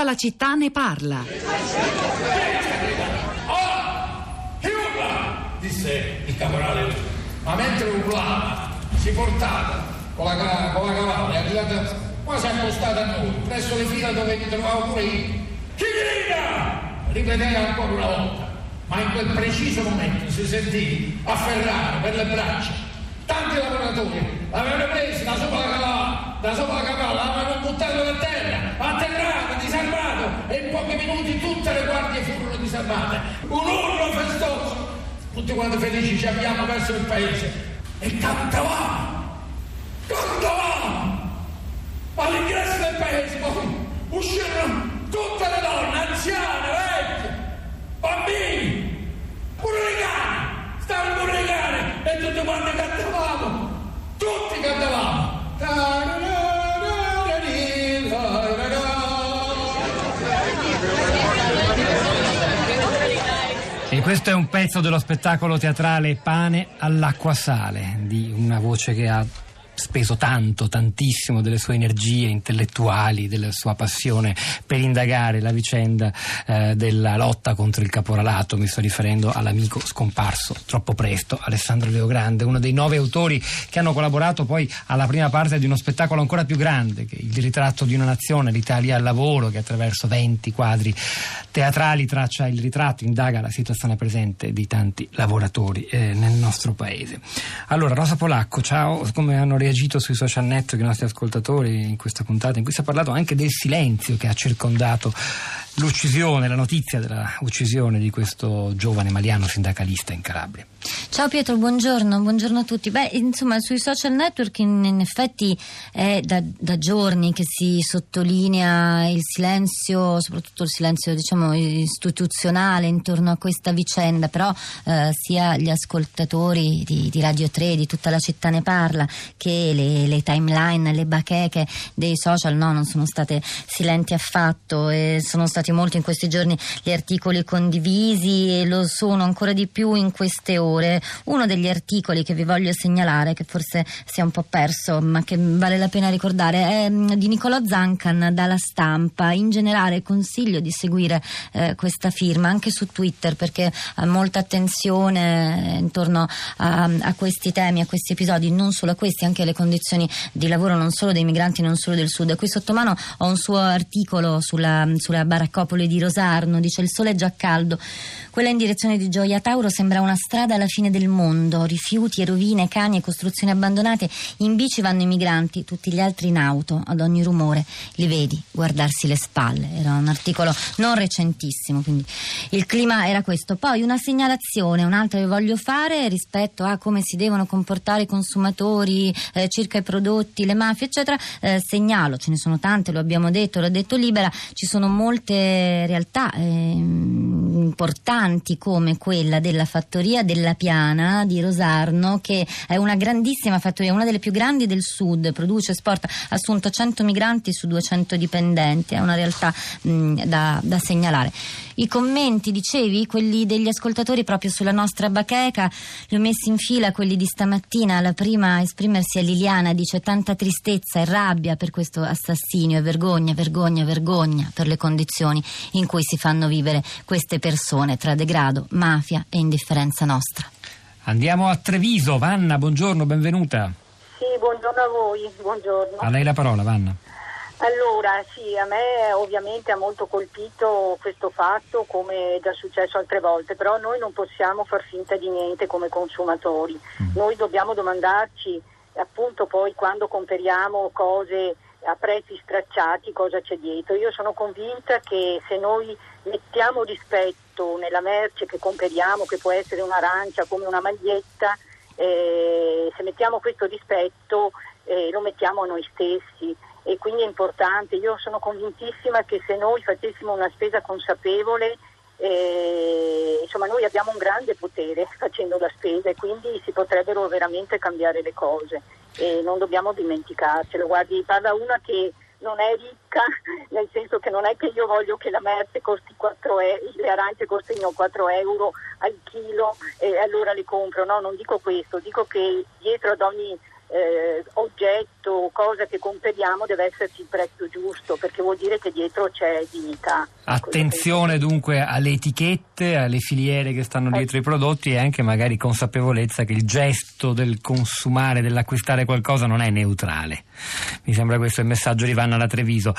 Tutta la città ne parla. Oh! Disse il caporale. Ma mentre urlava, si portava con la, con la cavallo, è arrivata quasi accostata a noi, presso le fila dove mi trovavo pure io. Chi grida? Ripeté ancora una volta, ma in quel preciso momento si sentì afferrare per le braccia tanti lavoratori, l'avevano preso da sopra la cavalla, da sopra la cavalla, l'avevano buttato per terra, atterrato, disarmato, e in pochi minuti tutte le guardie furono disarmate. Un urlo festoso, tutti quanti felici ci abbiamo verso il paese e cantavamo, cantavamo. All'ingresso del paese poi uscirono tutte le donne, anziane, vecchie, bambini, pure le cani, stavano pure le cani e tutti quanti cantavamo, tutti cantavamo. Questo è un pezzo dello spettacolo teatrale Pane all'acqua sale, di una voce che ha speso tanto, tantissimo delle sue energie intellettuali, della sua passione per indagare la vicenda eh, della lotta contro il caporalato. Mi sto riferendo all'amico scomparso troppo presto, Alessandro Leogrande, uno dei nove autori che hanno collaborato poi alla prima parte di uno spettacolo ancora più grande, che il ritratto di una nazione, l'Italia al lavoro, che attraverso 20 quadri teatrali traccia il ritratto, indaga la situazione presente di tanti lavoratori eh, nel nostro paese. Allora, Rosa Polacco, ciao, come hanno reagito sui social network i nostri ascoltatori in questa puntata in cui si è parlato anche del silenzio che ha circondato l'uccisione, la notizia dell'uccisione di questo giovane maliano sindacalista in Calabria. Ciao Pietro, buongiorno, buongiorno a tutti. Beh, insomma, sui social network in, in effetti è da, da, giorni che si sottolinea il silenzio, soprattutto il silenzio diciamo istituzionale intorno a questa vicenda, però eh, sia gli ascoltatori di, di, Radio 3, di tutta la città ne parla, che le, le timeline, le bacheche dei social no, non sono state silenti affatto sono stati molti in questi giorni gli articoli condivisi e lo sono ancora di più in queste ore. Uno degli articoli che vi voglio segnalare, che forse si è un po' perso, ma che vale la pena ricordare, è mm, di Niccolò Zancan dalla stampa. In generale consiglio di seguire eh, questa firma anche su Twitter perché ha molta attenzione intorno a, a, questi temi, a questi episodi, non solo a questi, anche alle condizioni di lavoro non solo dei migranti, non solo del sud. Qui sotto mano ho un suo articolo sulla, sulla baraccopoli di Rosarno, dice il sole è già caldo. Quella in direzione di Gioia Tauro sembra una strada alla fine del mondo, rifiuti e rovine, cani e costruzioni abbandonate, in bici vanno i migranti, tutti gli altri in auto, ad ogni rumore, li vedi guardarsi le spalle. Era un articolo non recentissimo, quindi il clima era questo. Poi una segnalazione, un'altra che voglio fare rispetto a come si devono comportare i consumatori eh, circa i prodotti, le mafie, eccetera. Eh, segnalo, ce ne sono tante, lo abbiamo detto, l'ho detto libera, ci sono molte realtà eh, importanti come quella della fattoria della Piana di Rosarno, che è una grandissima fattoria, una delle più grandi del sud, produce, esporta, ha assunto 100 migranti su 200 dipendenti, è una realtà mh, da, da segnalare. I commenti, dicevi, quelli degli ascoltatori proprio sulla nostra bacheca, li ho messi in fila quelli di stamattina. La prima a esprimersi è Liliana, dice tanta tristezza e rabbia per questo assassinio e vergogna, vergogna, vergogna per le condizioni in cui si fanno vivere queste persone tra degrado, mafia e indifferenza nostra. Andiamo a Treviso. Vanna, buongiorno, benvenuta. Sì, buongiorno a voi, buongiorno. A lei la parola, Vanna. Allora, sì, a me ovviamente ha molto colpito questo fatto come è già successo altre volte, però noi non possiamo far finta di niente come consumatori. Mm. Noi dobbiamo domandarci appunto poi quando comperiamo cose a prezzi stracciati cosa c'è dietro. Io sono convinta che se noi mettiamo rispetto nella merce che comperiamo, che può essere un'arancia come una maglietta, eh, se mettiamo questo rispetto eh, lo mettiamo a noi stessi e quindi è importante. Io sono convintissima che se noi facessimo una spesa consapevole, eh, insomma noi abbiamo un grande potere facendo la spesa e quindi si potrebbero veramente cambiare le cose e non dobbiamo dimenticarcelo. Guardi, parla una che non è ricca, nel senso che non è che io voglio che la merce costi 4 euro, le arance costino 4 euro al chilo e allora le compro, no, non dico questo, dico che dietro ad ogni eh, oggetto, cosa che comperiamo deve esserci il prezzo giusto perché vuol dire che dietro c'è dignità. Attenzione dunque alle etichette, alle filiere che stanno dietro i prodotti e anche magari consapevolezza che il gesto del consumare, dell'acquistare qualcosa non è neutrale. Mi sembra questo il messaggio di Vanna da Treviso.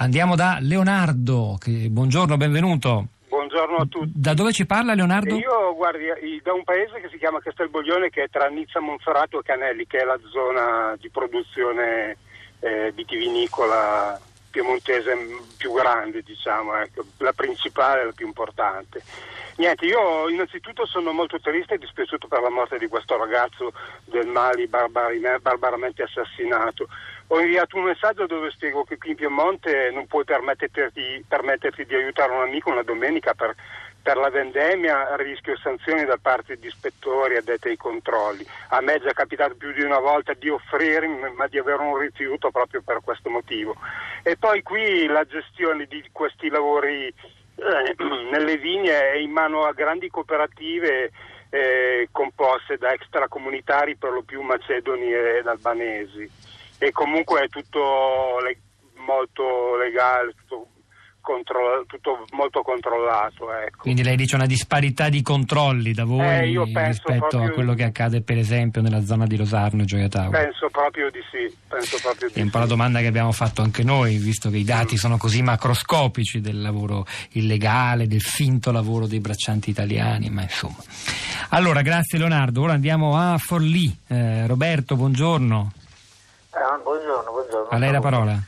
Andiamo da Leonardo, che, buongiorno, benvenuto. Buongiorno a tutti. Da dove ci parla Leonardo? Io guardi, da un paese che si chiama Castelboglione che è tra Nizza, Monferrato e Canelli, che è la zona di produzione eh, vitivinicola piemontese più grande, diciamo, ecco, la principale, la più importante. Niente, io innanzitutto sono molto triste e dispiaciuto per la morte di questo ragazzo del Mali barbaramente assassinato. Ho inviato un messaggio dove spiego che qui in Piemonte non puoi permetterti, permetterti di aiutare un amico una domenica per, per la vendemmia, rischio sanzioni da parte di ispettori addetti ai controlli. A me è già capitato più di una volta di offrirmi, ma di avere un rifiuto proprio per questo motivo. E poi qui la gestione di questi lavori eh, nelle vigne è in mano a grandi cooperative eh, composte da extracomunitari per lo più macedoni ed albanesi. E comunque è tutto le- molto legale, tutto, contro- tutto molto controllato. Ecco. Quindi lei dice una disparità di controlli da voi Eh, rispetto proprio- a quello che accade per esempio nella zona di Rosarno e Gioia Tauro. Penso proprio di sì, penso proprio di È un po' la sì. domanda che abbiamo fatto anche noi, visto che i dati sono così macroscopici del lavoro illegale, del finto lavoro dei braccianti italiani, ma insomma. Allora, grazie Leonardo. Ora andiamo a Forlì. Eh, Roberto, buongiorno. Eh, buongiorno, buongiorno. A lei la parola.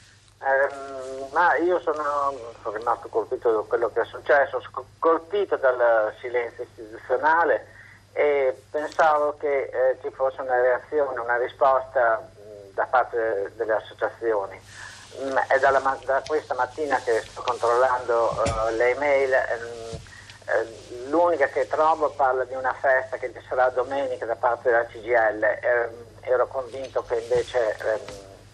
Ma io sono, sono rimasto colpito da quello che è successo, sc- colpito dal silenzio istituzionale e pensavo che eh, ci fosse una reazione, una risposta mh, da parte delle associazioni. Mm, è dalla da questa mattina che sto controllando eh, le email. ehm, eh, l'unica che trovo parla di una festa che ci sarà domenica da parte della CGL. Ehm, ero convinto che invece ehm,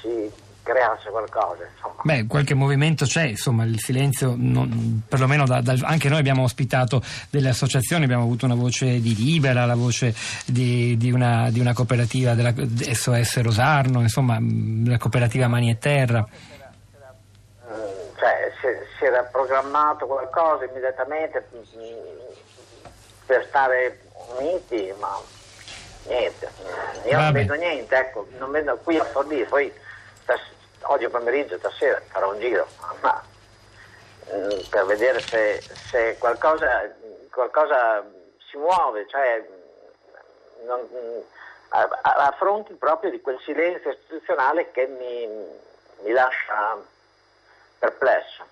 si creasse qualcosa. Insomma. Beh, qualche movimento c'è, insomma, il silenzio, non- perlomeno da- dal- anche noi abbiamo ospitato delle associazioni, abbiamo avuto una voce di Libera, la voce di, di una, di una cooperativa della SOS Rosarno, insomma, la cooperativa Mani e Terra. Mm, cioè, si, si era programmato qualcosa immediatamente mm, per stare uniti, ma niente. Io non Vabbè. vedo niente, ecco, non vedo qui a Forlì, poi oggi pomeriggio, stasera farò un giro, ma mm, per vedere se, se qualcosa, qualcosa si muove, cioè non, mm, a, a- a fronte proprio di quel silenzio istituzionale che mi, mi lascia perplesso.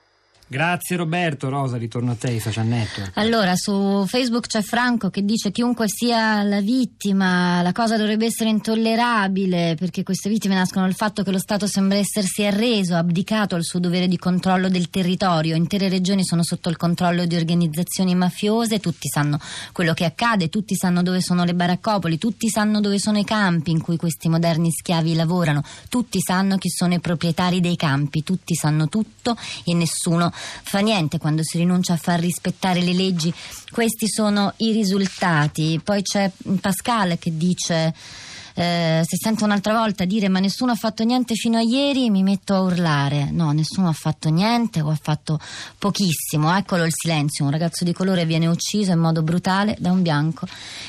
Grazie Roberto, Rosa, ritorno a te, i social network. Allora, su Facebook c'è Franco che dice chiunque sia la vittima, la cosa dovrebbe essere intollerabile perché queste vittime nascono dal fatto che lo Stato sembra essersi arreso, abdicato al suo dovere di controllo del territorio. Intere regioni sono sotto il controllo di organizzazioni mafiose, tutti sanno quello che accade, tutti sanno dove sono le baraccopoli, tutti sanno dove sono i campi in cui questi moderni schiavi lavorano, tutti sanno chi sono i proprietari dei campi, tutti sanno tutto e nessuno fa niente quando si rinuncia a far rispettare le leggi. Questi sono i risultati. Poi c'è Pascal che dice. Eh, se sento un'altra volta dire ma nessuno ha fatto niente fino a ieri mi metto a urlare. No nessuno ha fatto niente o ha fatto pochissimo. Eccolo il silenzio. Un ragazzo di colore viene ucciso in modo brutale da un bianco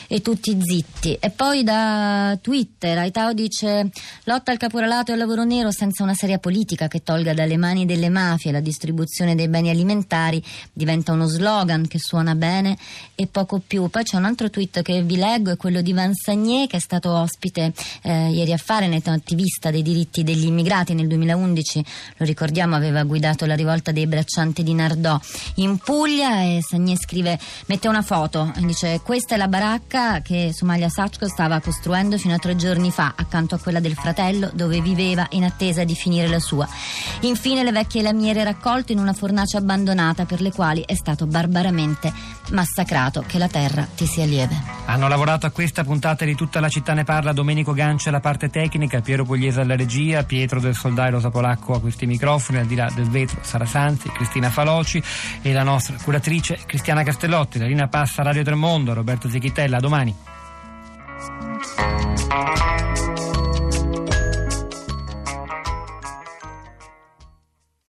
e tutti zitti. E poi da Twitter Aitao dice lotta al caporalato e al lavoro nero senza una seria politica che tolga dalle mani delle mafie la distribuzione dei beni alimentari diventa uno slogan che suona bene e poco più. Poi c'è un altro tweet che vi leggo è quello di Van Sagnier che è stato ospite eh, ieri a Farenet attivista dei diritti degli immigrati. Nel 2011 lo ricordiamo aveva guidato la rivolta dei braccianti di Nardò in Puglia e Sagnier scrive mette una foto dice questa è la baracca che Somalia Sachko stava costruendo fino a tre giorni fa accanto a quella del fratello dove viveva in attesa di finire la sua. Infine le vecchie lamiere raccolte in una fornace abbandonata per le quali è stato barbaramente massacrato. Che la terra ti sia lieve. Hanno lavorato a questa puntata di Tutta la città ne parla Domenico Gancia alla parte tecnica, Piero Pugliese alla regia, Pietro del Soldai Rosa Polacco a questi microfoni, al di là del vetro Sara Sanzi, Cristina Faloci e la nostra curatrice Cristiana Castellotti. La linea passa a Radio Tremondo, Roberto Zichitella, a domani.